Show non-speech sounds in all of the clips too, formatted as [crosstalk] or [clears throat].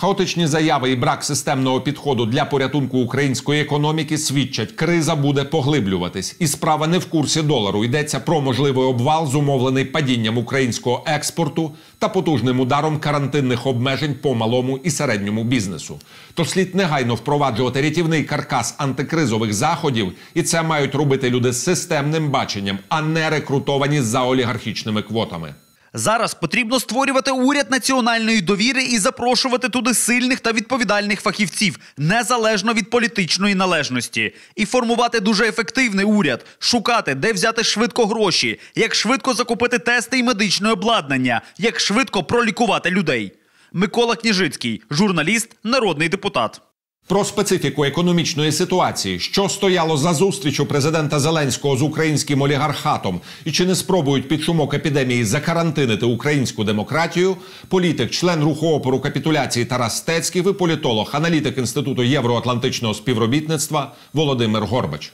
Хаотичні заяви і брак системного підходу для порятунку української економіки свідчать, криза буде поглиблюватись, і справа не в курсі долару. Йдеться про можливий обвал, зумовлений падінням українського експорту та потужним ударом карантинних обмежень по малому і середньому бізнесу. Тож слід негайно впроваджувати рятівний каркас антикризових заходів, і це мають робити люди з системним баченням, а не рекрутовані за олігархічними квотами. Зараз потрібно створювати уряд національної довіри і запрошувати туди сильних та відповідальних фахівців, незалежно від політичної належності, і формувати дуже ефективний уряд, шукати, де взяти швидко гроші, як швидко закупити тести і медичне обладнання, як швидко пролікувати людей. Микола Княжицький, журналіст, народний депутат. Про специфіку економічної ситуації, що стояло за зустрічю президента Зеленського з українським олігархатом, і чи не спробують під шумок епідемії закарантинити українську демократію, політик, член руху опору капітуляції Тарас Стецький і політолог, аналітик інституту євроатлантичного співробітництва Володимир Горбач.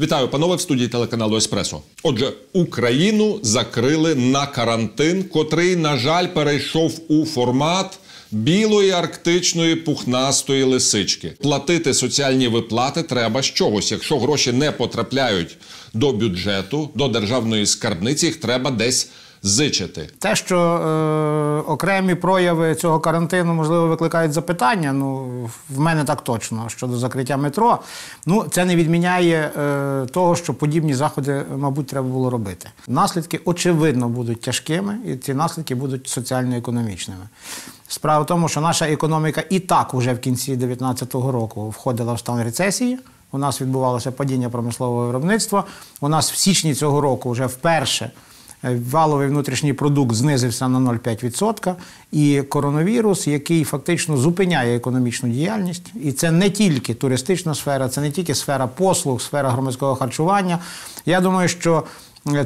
Вітаю, панове, в студії телеканалу Еспресо. Отже, Україну закрили на карантин, котрий, на жаль, перейшов у формат білої арктичної пухнастої лисички. Платити соціальні виплати треба з чогось. Якщо гроші не потрапляють до бюджету, до державної скарбниці, їх треба десь зичити. Те, що е, окремі прояви цього карантину, можливо, викликають запитання. Ну, в мене так точно щодо закриття метро. Ну, це не відміняє е, того, що подібні заходи, мабуть, треба було робити. Наслідки, очевидно, будуть тяжкими, і ці наслідки будуть соціально-економічними. Справа в тому, що наша економіка і так уже в кінці 2019 року входила в стан рецесії. У нас відбувалося падіння промислового виробництва. У нас в січні цього року вже вперше валовий внутрішній продукт знизився на 0,5%. І коронавірус, який фактично зупиняє економічну діяльність, і це не тільки туристична сфера, це не тільки сфера послуг, сфера громадського харчування. Я думаю, що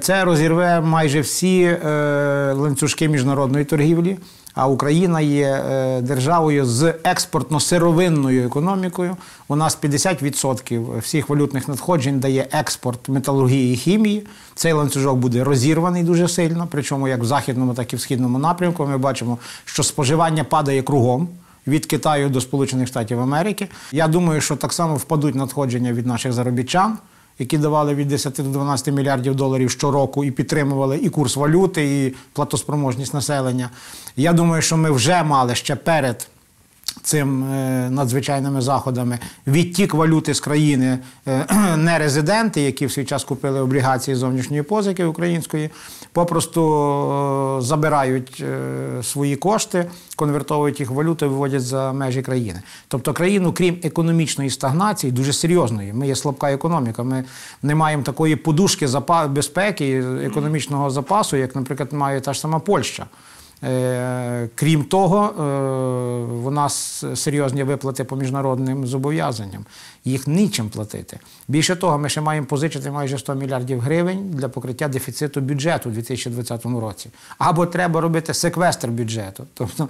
це розірве майже всі е, ланцюжки міжнародної торгівлі. А Україна є е, державою з експортно-сировинною економікою. У нас 50% всіх валютних надходжень дає експорт металургії і хімії. Цей ланцюжок буде розірваний дуже сильно. Причому як в західному, так і в східному напрямку. Ми бачимо, що споживання падає кругом. Від Китаю до Сполучених Штатів Америки. Я думаю, що так само впадуть надходження від наших заробітчан які давали від 10 до 12 мільярдів доларів щороку і підтримували і курс валюти, і платоспроможність населення. Я думаю, що ми вже мали ще перед цим е, надзвичайними заходами відтік валюти з країни е, [clears throat] нерезиденти, які в свій час купили облігації зовнішньої позики української, попросту е, забирають свої кошти, конвертовують їх в валюту виводять за межі країни. Тобто країну, крім економічної стагнації, дуже серйозної. Ми є слабка економіка. Ми не маємо такої подушки безпеки економічного запасу, як, наприклад, має та ж сама Польща. Е, крім того, у е, нас серйозні виплати по міжнародним зобов'язанням. Їх нічим платити. Більше того, ми ще маємо позичити майже 100 мільярдів гривень для покриття дефіциту бюджету у 2020 році. Або треба робити секвестр бюджету. Тобто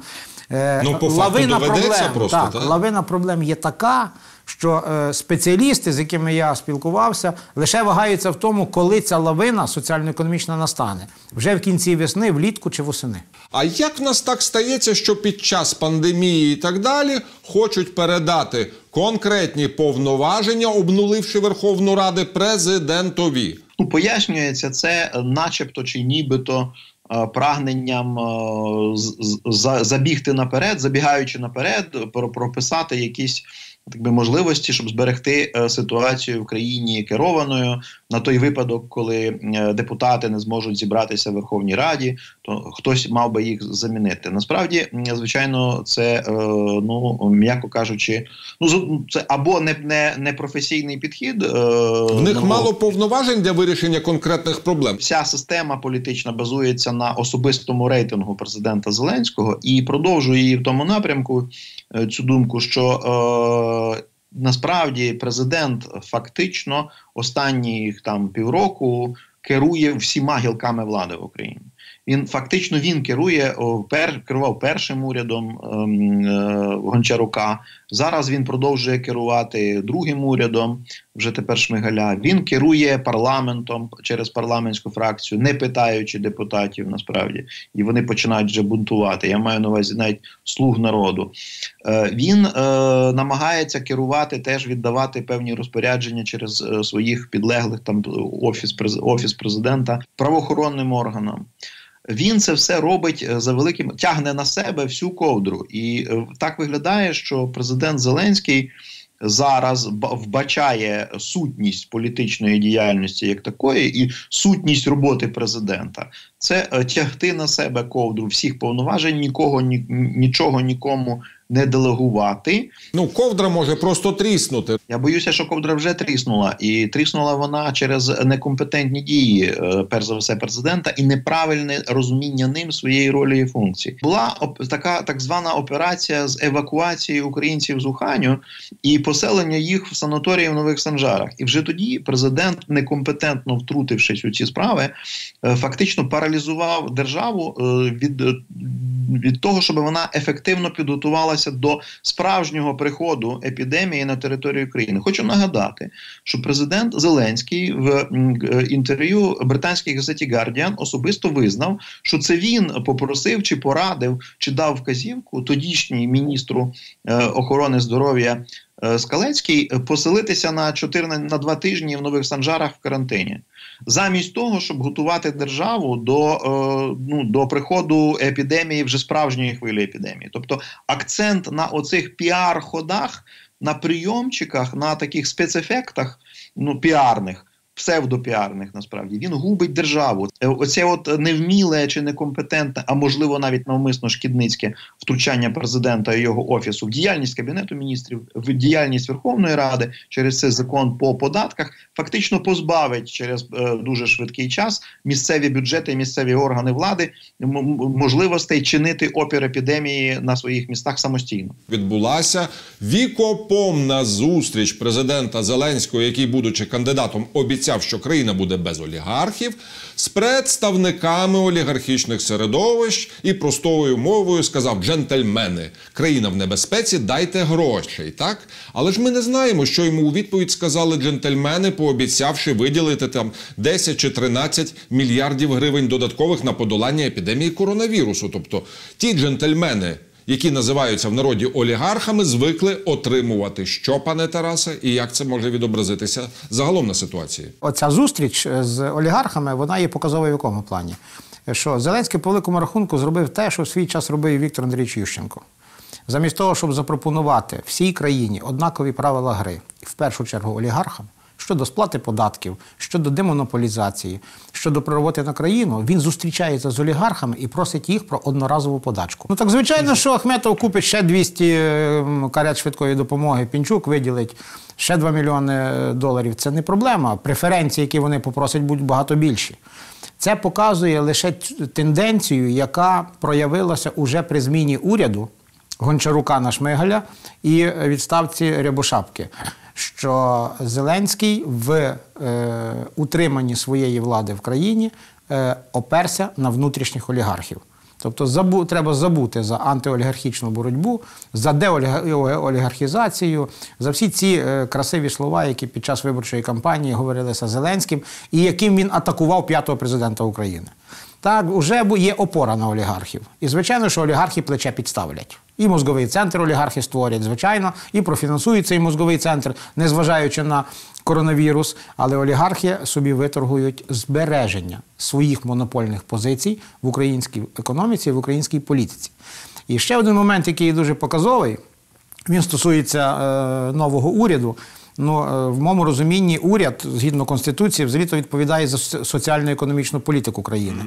е, ну, по лавина факту проблем, просто, так, так? лавина проблем є така що е, спеціалісти, з якими я спілкувався, лише вагаються в тому, коли ця лавина соціально-економічна настане вже в кінці весни, влітку чи восени. А як в нас так стається, що під час пандемії і так далі хочуть передати конкретні повноваження, обнуливши Верховну Раду президентові? Ну, пояснюється це, начебто чи нібито. Е, прагненням е, забігти наперед, забігаючи наперед, прописати якісь так би можливості, щоб зберегти е, ситуацію в країні керованою на той випадок, коли е, депутати не зможуть зібратися в Верховній Раді, то хтось мав би їх замінити. Насправді, звичайно, це е, ну м'яко кажучи, ну це або не не, не професійний підхід. В них ну, мало повноважень для вирішення конкретних проблем. Вся система політична базується на особистому рейтингу президента Зеленського і продовжує її в тому напрямку. Цю думку, що насправді президент фактично останні там півроку керує всіма гілками влади в Україні. Він фактично він керує пер керував першим урядом ем, е, Гончарука. Зараз він продовжує керувати другим урядом, вже тепер Шмигаля. Він керує парламентом через парламентську фракцію, не питаючи депутатів насправді, і вони починають вже бунтувати. Я маю на увазі навіть слуг народу. Е, Він е, намагається керувати, теж віддавати певні розпорядження через е, своїх підлеглих там офіс офіс президента правоохоронним органам. Він це все робить е, за великим тягне на себе всю ковдру, і е, так виглядає, що президент Зеленський зараз вбачає сутність політичної діяльності як такої, і сутність роботи президента. Це е, тягти на себе ковдру всіх повноважень, нікого ні, нічого нікому не делегувати. Ну, ковдра може просто тріснути. Я боюся, що ковдра вже тріснула, і тріснула вона через некомпетентні дії, е, перш за все, президента, і неправильне розуміння ним своєї ролі і функції. Була оп така так звана операція з евакуації українців з Уханю і поселення їх в санаторії в нових санжарах. І вже тоді президент, некомпетентно втрутившись у ці справи, е, фактично паралізував державу е, від, від того, щоб вона ефективно підготувалася готувалася до справжнього приходу епідемії на територію України. Хочу нагадати, що президент Зеленський в е, інтерв'ю британській газеті Guardian особисто визнав, що це він попросив чи порадив, чи дав вказівку тодішній міністру е, охорони здоров'я. Е, Скалецький поселитися на 4 на 2 тижні в нових санжарах в карантині замість того, щоб готувати державу до е, ну до приходу епідемії вже справжньої хвилі епідемії. Тобто акцент на оцих піар-ходах, на прийомчиках, на таких спецефектах, ну піарних псевдопіарних насправді він губить державу. Е, оце от невміле чи некомпетентне, а можливо навіть навмисно шкідницьке втручання президента і його офісу в діяльність кабінету міністрів, в діяльність Верховної Ради через цей закон по податках фактично позбавить через е, дуже швидкий час місцеві бюджети місцеві органи влади можливостей чинити опір епідемії на своїх містах самостійно. Відбулася вікопомна зустріч президента Зеленського, який, будучи кандидатом, обіцяв пообіцяв, що країна буде без олігархів, з представниками олігархічних середовищ і простою мовою сказав джентльмени, країна в небезпеці, дайте грошей. Так, але ж ми не знаємо, що йому у відповідь сказали джентльмени, пообіцявши виділити там 10 чи 13 мільярдів гривень додаткових на подолання епідемії коронавірусу. Тобто ті джентльмени які називаються в народі олігархами, звикли отримувати що, пане Тарасе, і як це може відобразитися загалом на ситуації? Оця зустріч з олігархами вона є показовою в якому плані. Що Зеленський по великому рахунку зробив те, що в свій час робив Віктор Андрійович Ющенко. Замість того, щоб запропонувати всій країні однакові правила гри, в першу чергу олігархам, щодо сплати податків, щодо демонополізації, щодо роботи на країну, він зустрічається з олігархами і просить їх про одноразову подачку. Ну так звичайно, що Ахметов купить ще 200 карет швидкої допомоги. Пінчук виділить ще 2 мільйони доларів. Це не проблема. Преференції, які вони попросять, будуть багато більші. Це показує лише тенденцію, яка проявилася уже при зміні уряду Гончарука на Шмигаля і відставці Рябошапки що Зеленський в е, утриманні своєї влади в країні е, оперся на внутрішніх олігархів. Тобто забу, треба забути за антиолігархічну боротьбу, за деолігархізацію, за всі ці е, красиві слова, які під час виборчої кампанії говорилися Зеленським, і яким він атакував п'ятого президента України. Так, вже є опора на олігархів. І звичайно, що олігархи плече підставлять. І мозговий центр олігархи створять, звичайно, і профінансують цей мозговий центр, незважаючи на коронавірус. Але олігархи собі виторгують збереження своїх монопольних позицій в українській економіці, в українській політиці. І ще один момент, який дуже показовий, він стосується е, нового уряду. Ну, е, в моєму розумінні, уряд згідно конституції, взагалі відповідає за соціально-економічну політику країни.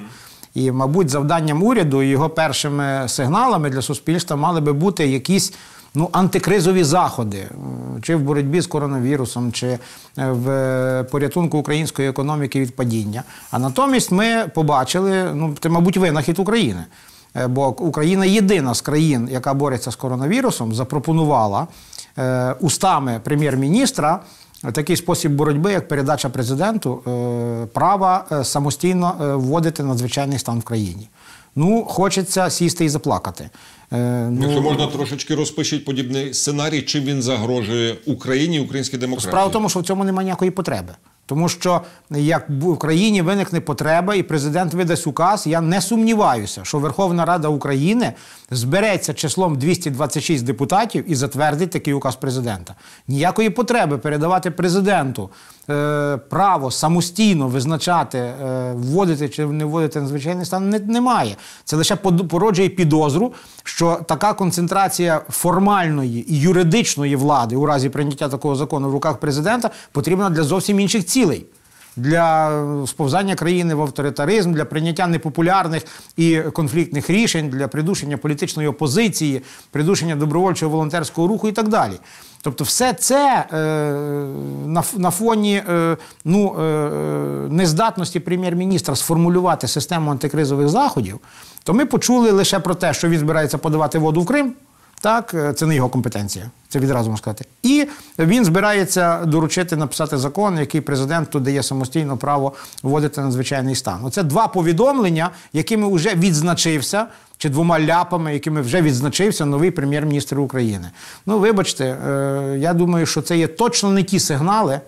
І, мабуть, завданням уряду і його першими сигналами для суспільства мали би бути якісь ну, антикризові заходи, чи в боротьбі з коронавірусом, чи е, в порятунку української економіки від падіння. А натомість ми побачили, ну, це, мабуть, винахід України. Е, бо Україна єдина з країн, яка бореться з коронавірусом, запропонувала устами прем'єр-міністра такий спосіб боротьби, як передача президенту е, права е, самостійно е, вводити надзвичайний стан в країні. ну хочеться сісти і заплакати. Е, ну, Якщо можна трошечки розпишіть подібний сценарій, чим він загрожує Україні, українській демократії? Справа в тому, що в цьому немає ніякої потреби. Тому що як в Україні виникне потреба, і президент видасть указ, я не сумніваюся, що Верховна Рада України збереться числом 226 депутатів і затвердить такий указ президента. Ніякої потреби передавати президенту е, право самостійно визначати, е, вводити чи не вводити надзвичайний стан не, немає. Це лише породжує підозру, що така концентрація формальної і юридичної влади у разі прийняття такого закону в руках президента потрібна для зовсім інших цілей для сповзання країни в авторитаризм, для прийняття непопулярних і конфліктних рішень, для придушення політичної опозиції, придушення добровольчого волонтерського руху і так далі. Тобто, все це е, на на фоні е, ну, е, нездатності прем'єр-міністра сформулювати систему антикризових заходів, то ми почули лише про те, що він збирається подавати воду в Крим. Так, е, це не його компетенція, це відразу можна сказати. І він збирається доручити написати закон, який президенту дає самостійно право вводити надзвичайний стан. Оце два повідомлення, якими вже відзначився, чи двома ляпами, якими вже відзначився новий прем'єр-міністр України. Ну, вибачте, е, я думаю, що це є точно не ті сигнали.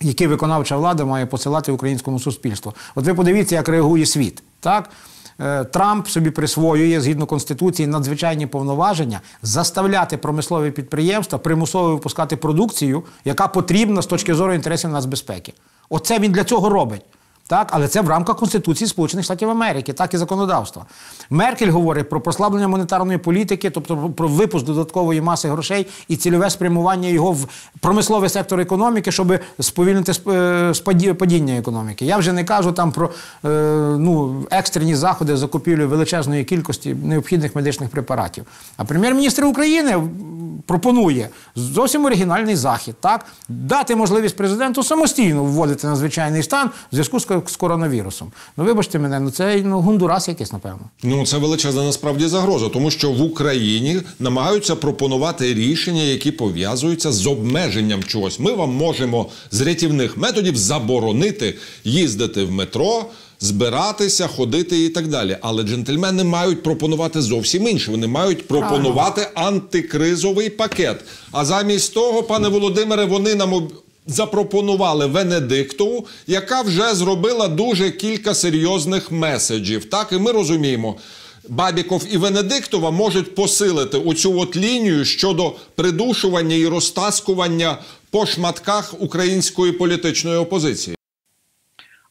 Які виконавча влада має посилати українському суспільству? От ви подивіться, як реагує світ. Так? Е, Трамп собі присвоює згідно конституції надзвичайні повноваження заставляти промислові підприємства примусово випускати продукцію, яка потрібна з точки зору інтересів нацбезпеки. Оце він для цього робить. Так, але це в рамках Конституції Сполучених Штатів Америки, так і законодавства. Меркель говорить про послаблення монетарної політики, тобто про випуск додаткової маси грошей і цільове спрямування його в промисловий сектор економіки, щоб сповільнити е, падіння економіки. Я вже не кажу там про е, ну, екстрені заходи закупівлі величезної кількості необхідних медичних препаратів. А прем'єр-міністр України пропонує зовсім оригінальний захід, так дати можливість президенту самостійно вводити надзвичайний стан в зв'язку з з коронавірусом. Ну, вибачте мене, ну це ну, гундурас якийсь, напевно. Ну це величезна насправді загроза, тому що в Україні намагаються пропонувати рішення, які пов'язуються з обмеженням чогось. Ми вам можемо з рятівних методів заборонити їздити в метро. Збиратися, ходити і так далі. Але джентльмени мають пропонувати зовсім інше. Вони мають пропонувати антикризовий пакет. А замість того, пане Володимире, вони нам запропонували Венедиктову, яка вже зробила дуже кілька серйозних меседжів. Так, і ми розуміємо. Бабіков і Венедиктова можуть посилити оцю от лінію щодо придушування і розтаскування по шматках української політичної опозиції.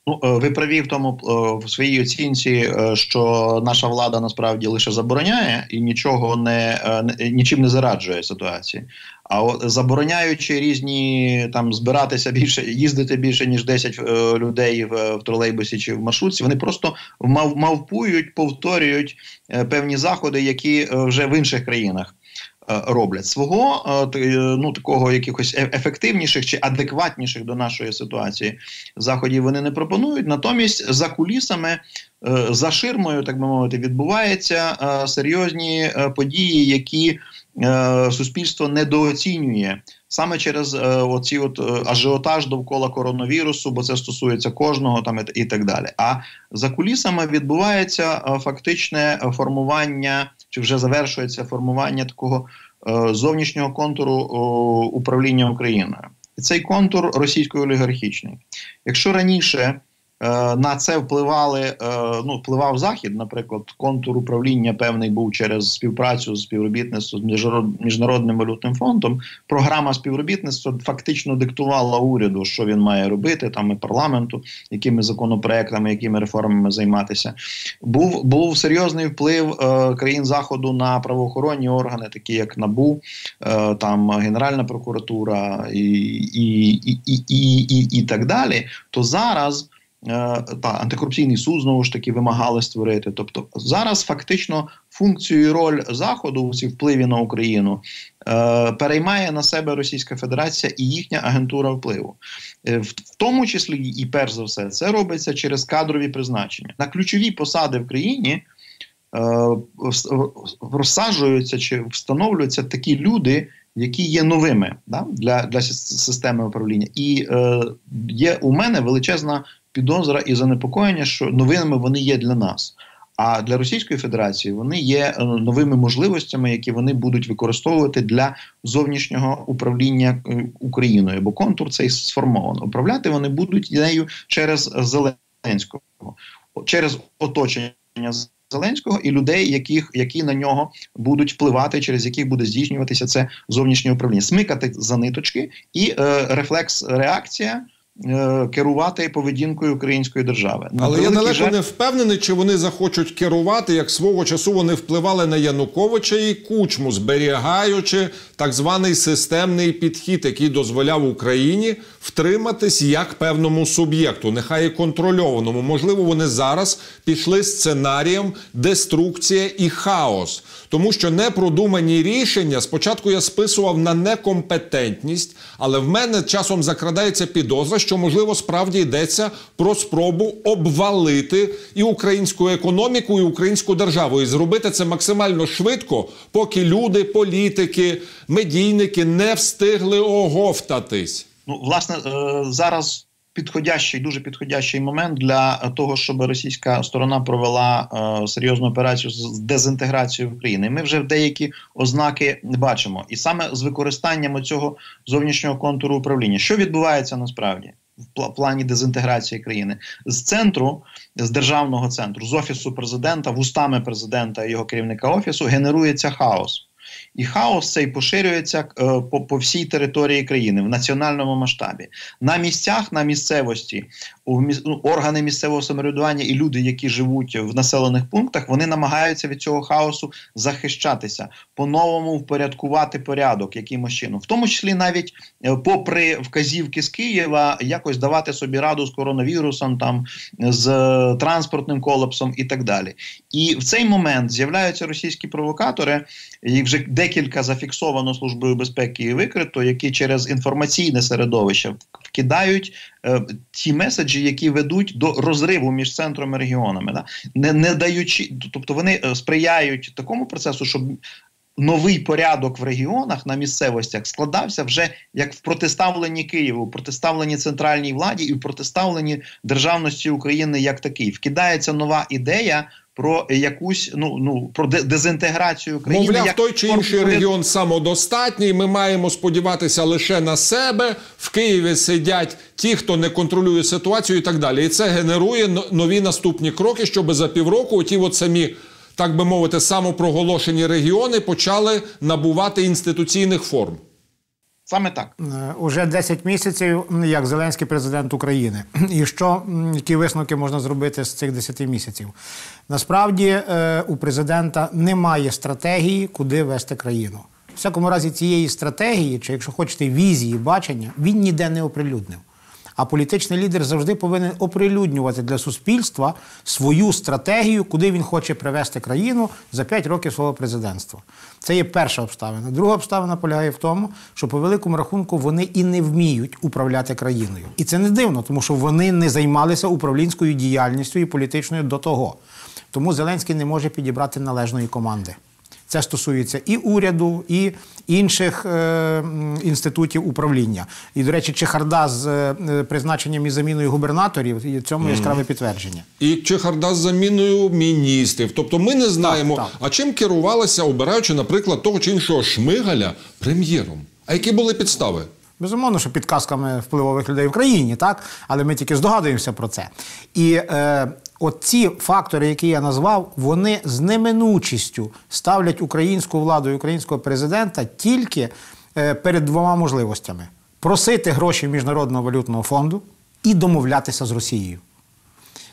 Ну, е, ви праві в тому е, в своїй оцінці, е, що наша влада насправді лише забороняє і нічого не нічим не зараджує ситуації. А от забороняючи різні там збиратися більше, їздити більше ніж 10 людей в, в тролейбусі чи в маршрутці, вони просто мав, мавпують, повторюють певні заходи, які вже в інших країнах. Е, роблять свого е, е, ну такого якихось ефективніших чи адекватніших до нашої ситуації заходів вони не пропонують. Натомість за кулісами, за ширмою, так би мовити, відбуваються серйозні події, які суспільство недооцінює. Саме через е, оці от ажіотаж довкола коронавірусу, бо це стосується кожного там і так далі. А за кулісами відбувається е, фактичне формування чи вже завершується формування такого е, зовнішнього контуру управління Україною, і цей контур російсько-олігархічний. Якщо раніше Е, на це впливали. Е, ну впливав захід, наприклад, контур управління певний був через співпрацю з співробітництво з міжнародним валютним фондом. Програма співробітництва фактично диктувала уряду, що він має робити там і парламенту, якими законопроектами, якими реформами займатися. Був був серйозний вплив е, країн заходу на правоохоронні органи, такі як НАБУ, е, там Генеральна прокуратура і, і, і, і, і, і, і так далі. То зараз. Е, та антикорупційний суд знову ж таки вимагали створити. Тобто зараз фактично функцію і роль заходу у цій впливі на Україну е, переймає на себе Російська Федерація і їхня агентура впливу, е, в, в тому числі і перш за все це робиться через кадрові призначення на ключові посади в країні. Розсаджуються чи встановлюються такі люди, які є новими да, для для системи управління, і е, є у мене величезна підозра і занепокоєння, що новинами вони є для нас. А для Російської Федерації вони є е, новими можливостями, які вони будуть використовувати для зовнішнього управління е, Україною, бо контур цей сформовано. Управляти вони будуть нею через Зеленського, через оточення Зеленського і людей, яких які на нього будуть впливати, через яких буде здійснюватися це зовнішнє управління, смикати за ниточки і е, рефлекс реакція. Е, керувати поведінкою української держави, але я далеко жаль... не впевнений, чи вони захочуть керувати як свого часу вони впливали на Януковича і Кучму, зберігаючи так званий системний підхід, який дозволяв Україні втриматись як певному суб'єкту, нехай і контрольованому. Можливо, вони зараз пішли сценарієм деструкція і хаос, тому що непродумані рішення спочатку я списував на некомпетентність, але в мене часом закрадається підозра, що можливо справді йдеться про спробу обвалити і українську економіку, і українську державу, і зробити це максимально швидко, поки люди, політики, медійники не встигли оговтатись. Ну, власне, е, зараз підходящий, дуже підходящий момент для того, щоб російська сторона провела е, серйозну операцію з дезінтеграції України. Ми вже деякі ознаки бачимо, і саме з використанням цього зовнішнього контуру управління, що відбувається насправді в плані дезінтеграції країни з центру, з державного центру, з офісу президента, вустами президента і його керівника офісу генерується хаос. І хаос цей поширюється е, по по всій території країни в національному масштабі. На місцях, на місцевості, органи місцевого самоврядування і люди, які живуть в населених пунктах, вони намагаються від цього хаосу захищатися, по-новому впорядкувати порядок якимось чином, в тому числі навіть е, попри вказівки з Києва, якось давати собі раду з коронавірусом, там з транспортним колапсом і так далі. І в цей момент з'являються російські провокатори, їх вже декілька зафіксовано службою безпеки і викрито, які через інформаційне середовище вкидають е, ті меседжі, які ведуть до розриву між центром і регіонами, да? не не даючи, тобто вони е, сприяють такому процесу, щоб. Новий порядок в регіонах на місцевостях складався вже як в протиставленні Києву, в протиставленні центральній владі і в протиставленні державності України як такий. Вкидається нова ідея про якусь ну ну про дезінтеграцію країни. Мовляв, як той чи інший форму... регіон самодостатній. Ми маємо сподіватися лише на себе. В Києві сидять ті, хто не контролює ситуацію, і так далі. І це генерує нові наступні кроки, щоб за півроку ті от самі. Так би мовити, самопроголошені регіони почали набувати інституційних форм. Саме так е, уже 10 місяців, як Зеленський президент України. І що які висновки можна зробити з цих 10 місяців? Насправді е, у президента немає стратегії, куди вести країну. В всякому разі, цієї стратегії, чи якщо хочете, візії, бачення, він ніде не оприлюднив. А політичний лідер завжди повинен оприлюднювати для суспільства свою стратегію, куди він хоче привести країну за 5 років свого президентства. Це є перша обставина. Друга обставина полягає в тому, що по великому рахунку вони і не вміють управляти країною. І це не дивно, тому що вони не займалися управлінською діяльністю і політичною до того. Тому Зеленський не може підібрати належної команди. Це стосується і уряду, і інших е, інститутів управління. І, до речі, чехарда з е, призначенням і заміною губернаторів і цьому яскраве підтвердження. І чехарда з заміною міністрів. Тобто ми не знаємо, так, так. а чим керувалися, обираючи, наприклад, того чи іншого шмигаля прем'єром. А які були підстави? Безумовно, що підказками впливових людей в країні, так? Але ми тільки здогадуємося про це. І е, от ці фактори, які я назвав, вони з неминучістю ставлять українську владу і українського президента тільки е, перед двома можливостями: просити гроші Міжнародного валютного фонду і домовлятися з Росією.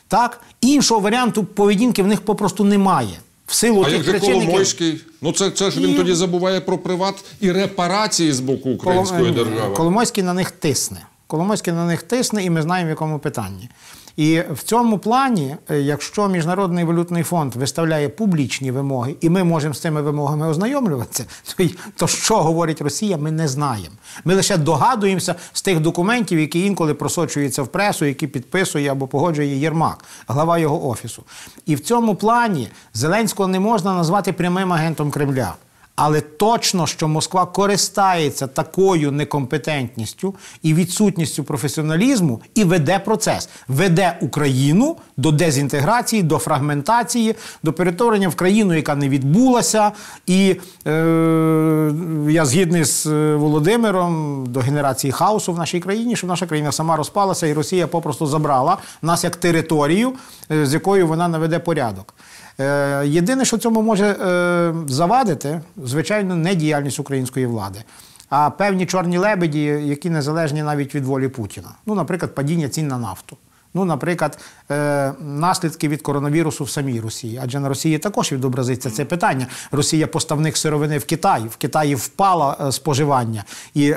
Так, іншого варіанту поведінки в них попросту немає. В силу а тих як же причин, Коломойський? Які... Ну це це ж він і... тоді забуває про приват і репарації з боку української Колом... держави. Коломойський на них тисне. Коломойський на них тисне, і ми знаємо, в якому питанні. І в цьому плані, е, якщо Міжнародний валютний фонд виставляє публічні вимоги, і ми можемо з цими вимогами ознайомлюватися, [laughs] то, то що говорить Росія, ми не знаємо. Ми лише догадуємося з тих документів, які інколи просочуються в пресу, які підписує або погоджує Єрмак, глава його офісу. І в цьому плані Зеленського не можна назвати прямим агентом Кремля. Але точно, що Москва користається такою некомпетентністю і відсутністю професіоналізму і веде процес, веде Україну до дезінтеграції, до фрагментації, до перетворення в країну, яка не відбулася. І е, я згідний з е, Володимиром до генерації хаосу в нашій країні, щоб наша країна сама розпалася, і Росія попросту забрала нас як територію, е, з якою вона наведе порядок. Е, єдине, що цьому може е, завадити, звичайно, не діяльність української влади, а певні чорні лебеді, які незалежні навіть від волі Путіна. Ну, наприклад, падіння цін на нафту. Ну, наприклад, е, наслідки від коронавірусу в самій Росії, адже на Росії також відобразиться це питання. Росія поставник сировини в Китай. В Китаї впало споживання, і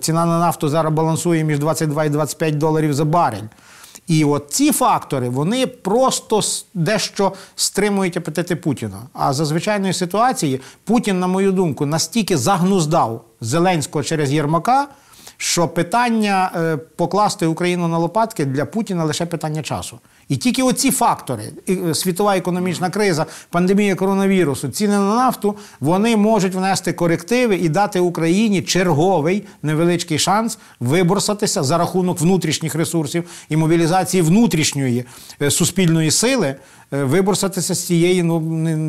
ціна на нафту зараз балансує між 22 і 25 доларів за барель. І от ці фактори вони просто дещо стримують апетити Путіна. А за звичайної ситуації Путін, на мою думку, настільки загнуздав Зеленського через Єрмака, що питання е, покласти Україну на лопатки для Путіна лише питання часу. І тільки оці фактори: е, світова економічна криза, пандемія коронавірусу, ціни на нафту, вони можуть внести корективи і дати Україні черговий невеличкий шанс виборсатися за рахунок внутрішніх ресурсів і мобілізації внутрішньої е, суспільної сили. Е, виборсатися з цієї ну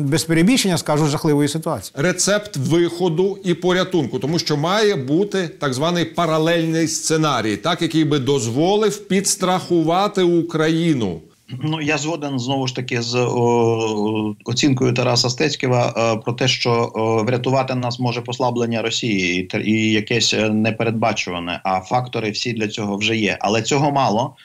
без перебільшення, скажу жахливої ситуації. Рецепт виходу і порятунку, тому що має бути так званий паралельний сценарій, так який би дозволив підстрахувати Україну. Ну я згоден знову ж таки з о, оцінкою Тараса Стецьківа е, про те, що о, врятувати нас може послаблення Росії і, і якесь непередбачуване. А фактори всі для цього вже є. Але цього мало.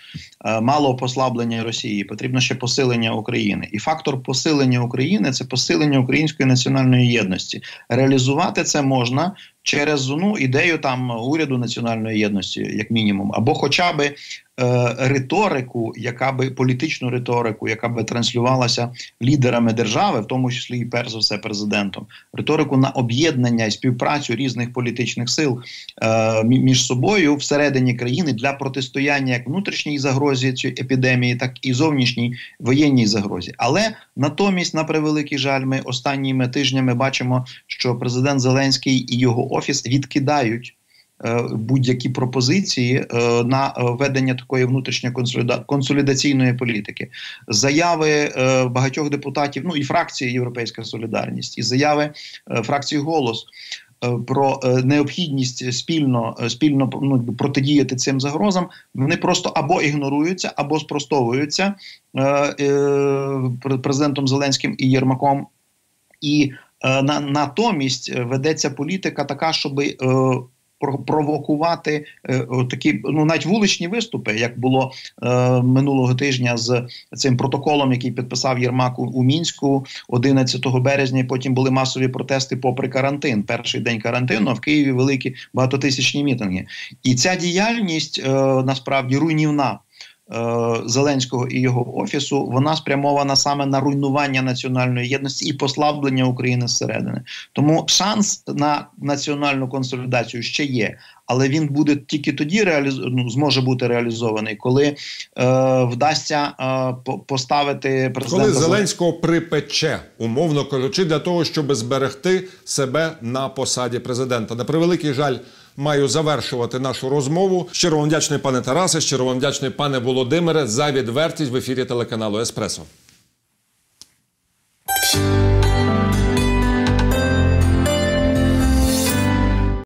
Е, мало послаблення Росії. Потрібно ще посилення України. І фактор посилення України це посилення української національної єдності. Реалізувати це можна через ну ідею там уряду національної єдності, як мінімум, або хоча би е, риторику, яка би політичну риторику, яка би транслювалася лідерами держави, в тому числі і перш за все президентом, риторику на об'єднання і співпрацю різних політичних сил е, між собою всередині країни для протистояння як внутрішній загрозі цієї епідемії, так і зовнішній воєнній загрозі. Але натомість, на превеликий жаль, ми останніми тижнями бачимо, що президент Зеленський і його офіс відкидають. Е, будь-які пропозиції е, на ведення такої внутрішньої консолідаційної політики, заяви е, багатьох депутатів, ну і фракції Європейська Солідарність, і заяви фракції голос про необхідність спільно спільно ну, протидіяти цим загрозам, вони просто або ігноруються, або спростовуються президентом Зеленським і Єрмаком. І Е, на натомість е, ведеться політика така, щоб е, провокувати е, такі ну навіть вуличні виступи, як було е, минулого тижня з цим протоколом, який підписав Єрмак у, мінську 11 березня. Потім були масові протести попри карантин. Перший день карантину в Києві великі багатотисячні мітинги, і ця діяльність е, насправді руйнівна. Е, Зеленського і його офісу вона спрямована саме на руйнування національної єдності і послаблення України зсередини. Тому шанс на національну консолідацію ще є, але він буде тільки тоді реаліз... ну, зможе бути реалізований, коли е, вдасться е, поставити президента... Коли Зеленського припече, умовно кажучи, для того, щоб зберегти себе на посаді президента. На превеликий жаль маю завершувати нашу розмову. Щиро вам вдячний, пане Тарасе, щиро вам вдячний, пане Володимире, за відвертість в ефірі телеканалу Еспресо.